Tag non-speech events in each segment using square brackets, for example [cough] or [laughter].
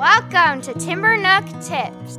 Welcome to Timber Nook Tips.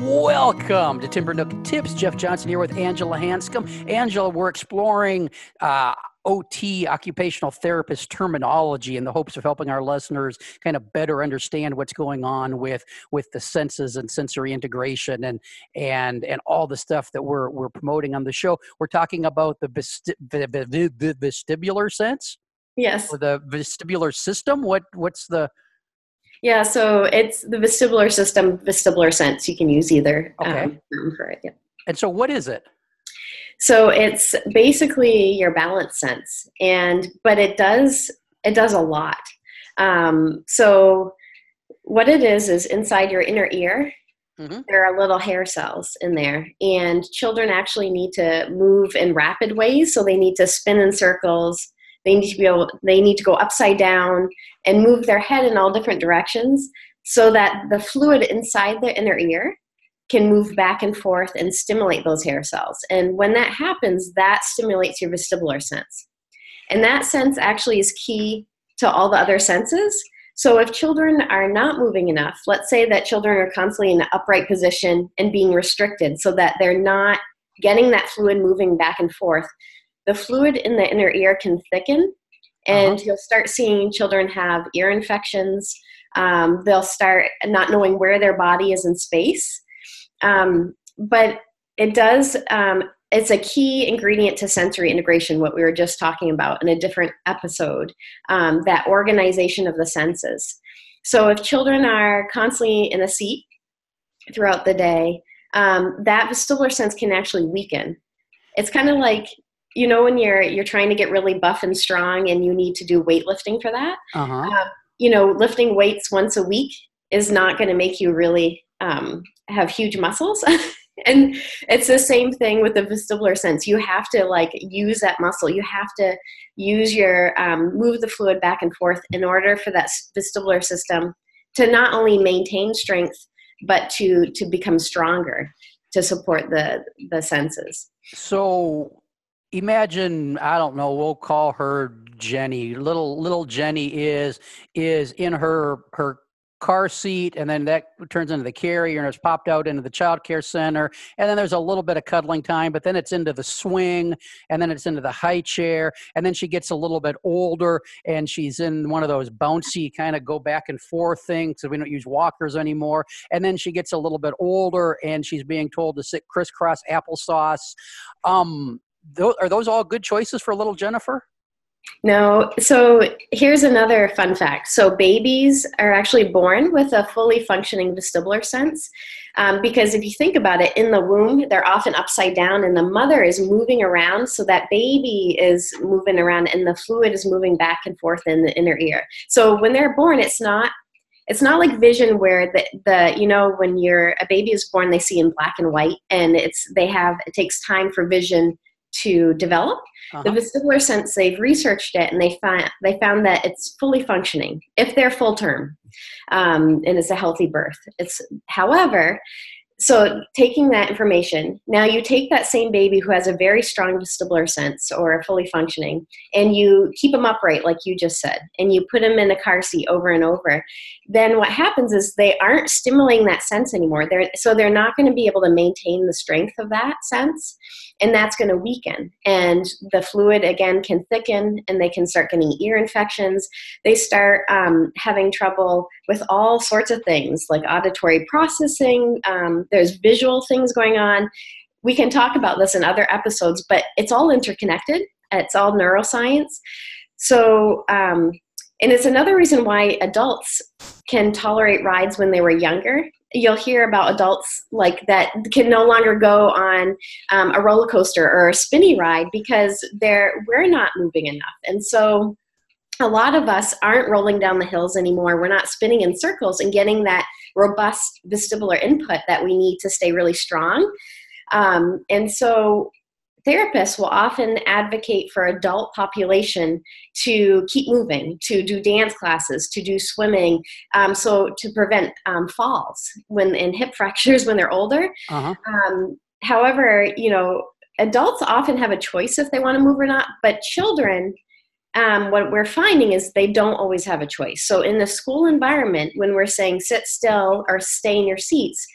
Welcome to Timber Nook Tips. Jeff Johnson here with Angela Hanscom. Angela, we're exploring uh, OT, occupational therapist terminology, in the hopes of helping our listeners kind of better understand what's going on with with the senses and sensory integration and and and all the stuff that we're we're promoting on the show. We're talking about the, vesti- the, the, the vestibular sense. Yes. Or the vestibular system. What what's the yeah, so it's the vestibular system, vestibular sense. You can use either Okay. um, term for it. Yeah. and so what is it? So it's basically your balance sense, and but it does it does a lot. Um, so what it is is inside your inner ear. Mhm. There are little hair cells in there, and children actually need to move in rapid ways. So they need to spin in circles. They need to be able. They need to go upside down and move their head in all different directions, so that the fluid inside the inner ear can move back and forth and stimulate those hair cells. And when that happens, that stimulates your vestibular sense. And that sense actually is key to all the other senses. So if children are not moving enough, let's say that children are constantly in an upright position and being restricted so that they're not getting that fluid moving back and forth, the fluid in the inner ear can thicken and you'll start seeing children have ear infections. Um, they'll start not knowing where their body is in space um, but it does um, it's a key ingredient to sensory integration what we were just talking about in a different episode um, that organization of the senses. So if children are constantly in a seat throughout the day um, that vestibular sense can actually weaken. It's kind of like you know when you're you're trying to get really buff and strong and you need to do weightlifting for that? Uh huh. um, you know, lifting weights once a week is not going to make you really um, have huge muscles. [laughs] and it's the same thing with the vestibular sense. You have to like use that muscle. You have to use your um, move the fluid back and forth in order for that vestibular system to not only maintain strength but to to become stronger to support the the senses. So imagine I don't know. We'll call her Jenny. Little little Jenny is is in her her car seat, and then that turns into the carrier, and it's popped out into the child care center, and then there's a little bit of cuddling time, but then it's into the swing, and then it's into the high chair, and then she gets a little bit older, and she's in one of those bouncy kind of go back and forth things. So we don't use walkers anymore, and then she gets a little bit older, and she's being told to sit crisscross applesauce. Um, are those all good choices for little Jennifer? No, so here's another fun fact. So babies are actually born with a fully functioning vestibular sense. Um, because if you think about it, in the womb, they're often upside down, and the mother is moving around, so that baby is moving around, and the fluid is moving back and forth in the inner ear. So when they're born, it's not it's not like vision where the, the you know when you're a baby is born they see in black and white and it's they have it takes time for vision to develop. The Uh-huh. vestibular sense they've researched it and they found they found that it's fully functioning if they're full term um, and it's a healthy birth. It's however so taking that information now you take that same baby who has a very strong vestibular sense or fully functioning and you keep them upright like you just said and you put them in a car seat over and over then what happens is they aren't stimulating that sense anymore. They're so they're not going to be able to maintain the strength of that sense and that's going to weaken. And the fluid again can thicken and they can start getting ear infections. They start um, having trouble with all sorts of things like auditory processing um, there's visual things going on. We can talk about this in other episodes but it's all interconnected. It's all neuroscience. So um, and it's another reason why adults can tolerate rides when they were younger you'll hear about adults like that can no longer go on um, a roller coaster or a spinny ride because they're we're not moving enough. And so a lot of us aren't rolling down the hills anymore. We're not spinning in circles and getting that robust vestibular input that we need to stay really strong. Um, and so therapists will often advocate for adult population to keep moving to do dance classes to do swimming um, so to prevent um, falls when and hip [laughs] fractures when they're older Uh-huh. um, however, you know, adults often have a choice if they want to move or not, but children, um, what we're finding is they don't always have a choice. So in the school environment, when we're saying sit still or stay in your seats,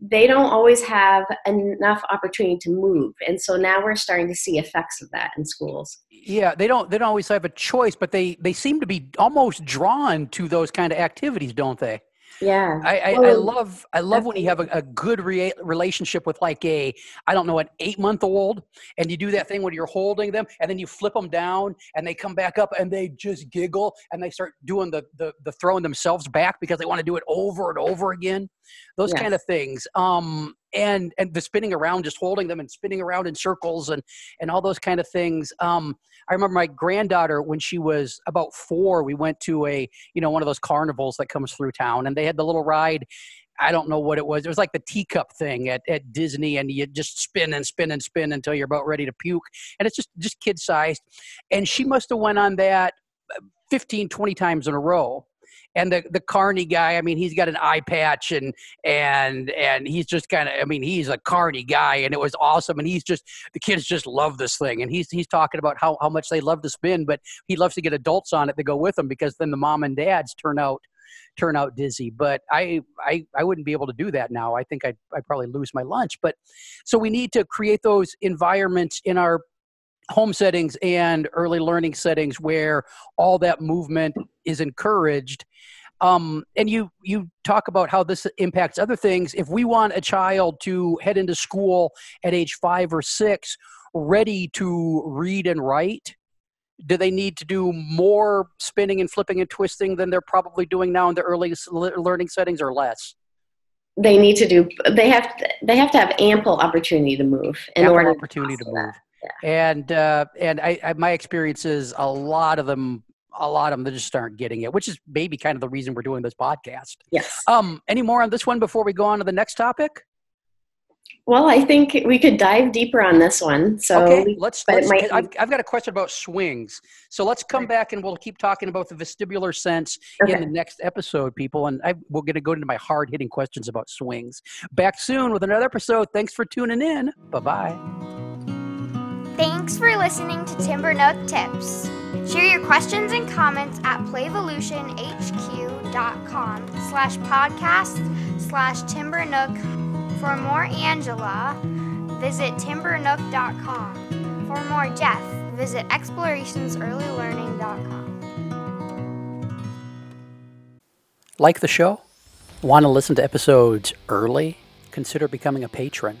they don't always have enough opportunity to move. And so now we're starting to see effects of that in schools. Yeah they don't they don't always have a choice but they they seem to be almost drawn to those kind of activities don't they yeah. I i, well, I love i love when you have a, a good re- relationship with like a i don't know an eight month old and you do that thing when you're holding them and then you flip them down and they come back up and they just giggle and they start doing the the, the throwing themselves back because they want to do it over and over again. Those yes. kind of things um and and the spinning around just holding them and spinning around in circles and and all those kind of things um i remember my granddaughter when she was about four we went to a you know one of those carnivals that comes through town and they had the little ride I don't know what it was. It was like the teacup thing at, at Disney, and you just spin and spin and spin until you're about ready to puke. And it's just just kid sized. And she must have went on that 15, 20 times in a row and the the Carney guy, I mean, he's got an eye patch and and and he's just kind of, I mean, he's a Carney guy, and it was awesome. And he's just the kids just love this thing, and he's he's talking about how how much they love to spin, but he loves to get adults on it to go with him because then the mom and dads turn out turn out dizzy. But I I I wouldn't be able to do that now. I think I'd I'd probably lose my lunch. But so we need to create those environments in our home settings and early learning settings where all that movement is encouraged. Um, and you you talk about how this impacts other things. If we want a child to head into school at age five or six ready to read and write do they need to do more spinning and flipping and twisting than they're probably doing now in the early learning settings or less? They need to do they have to, they have to have ample opportunity to move in ample order opportunity to, to move yeah. and uh, and I, I, my experience is a lot of them a lot of them just aren't getting it, which is maybe kind of the reason we're doing this podcast. Yes. Um, any more on this one before we go on to the next topic? Well, I think we could dive deeper on this one. So okay, let's. let's might, I've, I've, got a question about swings. So let's come back and we'll keep talking about the vestibular sense okay. in the next episode, people. And I, we're going to go into my hard hitting questions about swings. Back soon with another episode. Thanks for tuning in. Bye bye. Thanks for listening to Timber Nook Tips. Share your questions and comments at playvolutionhq.com slash podcast slash timbernook. For more Angela, visit timbernook.com. For more Jeff, visit explorationsearlylearning.com. Like the show? Want to listen to episodes early? Consider becoming a patron.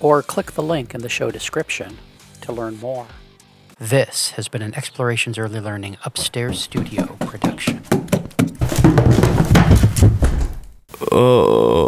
or click the link in the show description to learn more. This has been an Explorations Early Learning Upstairs Studio production. Oh.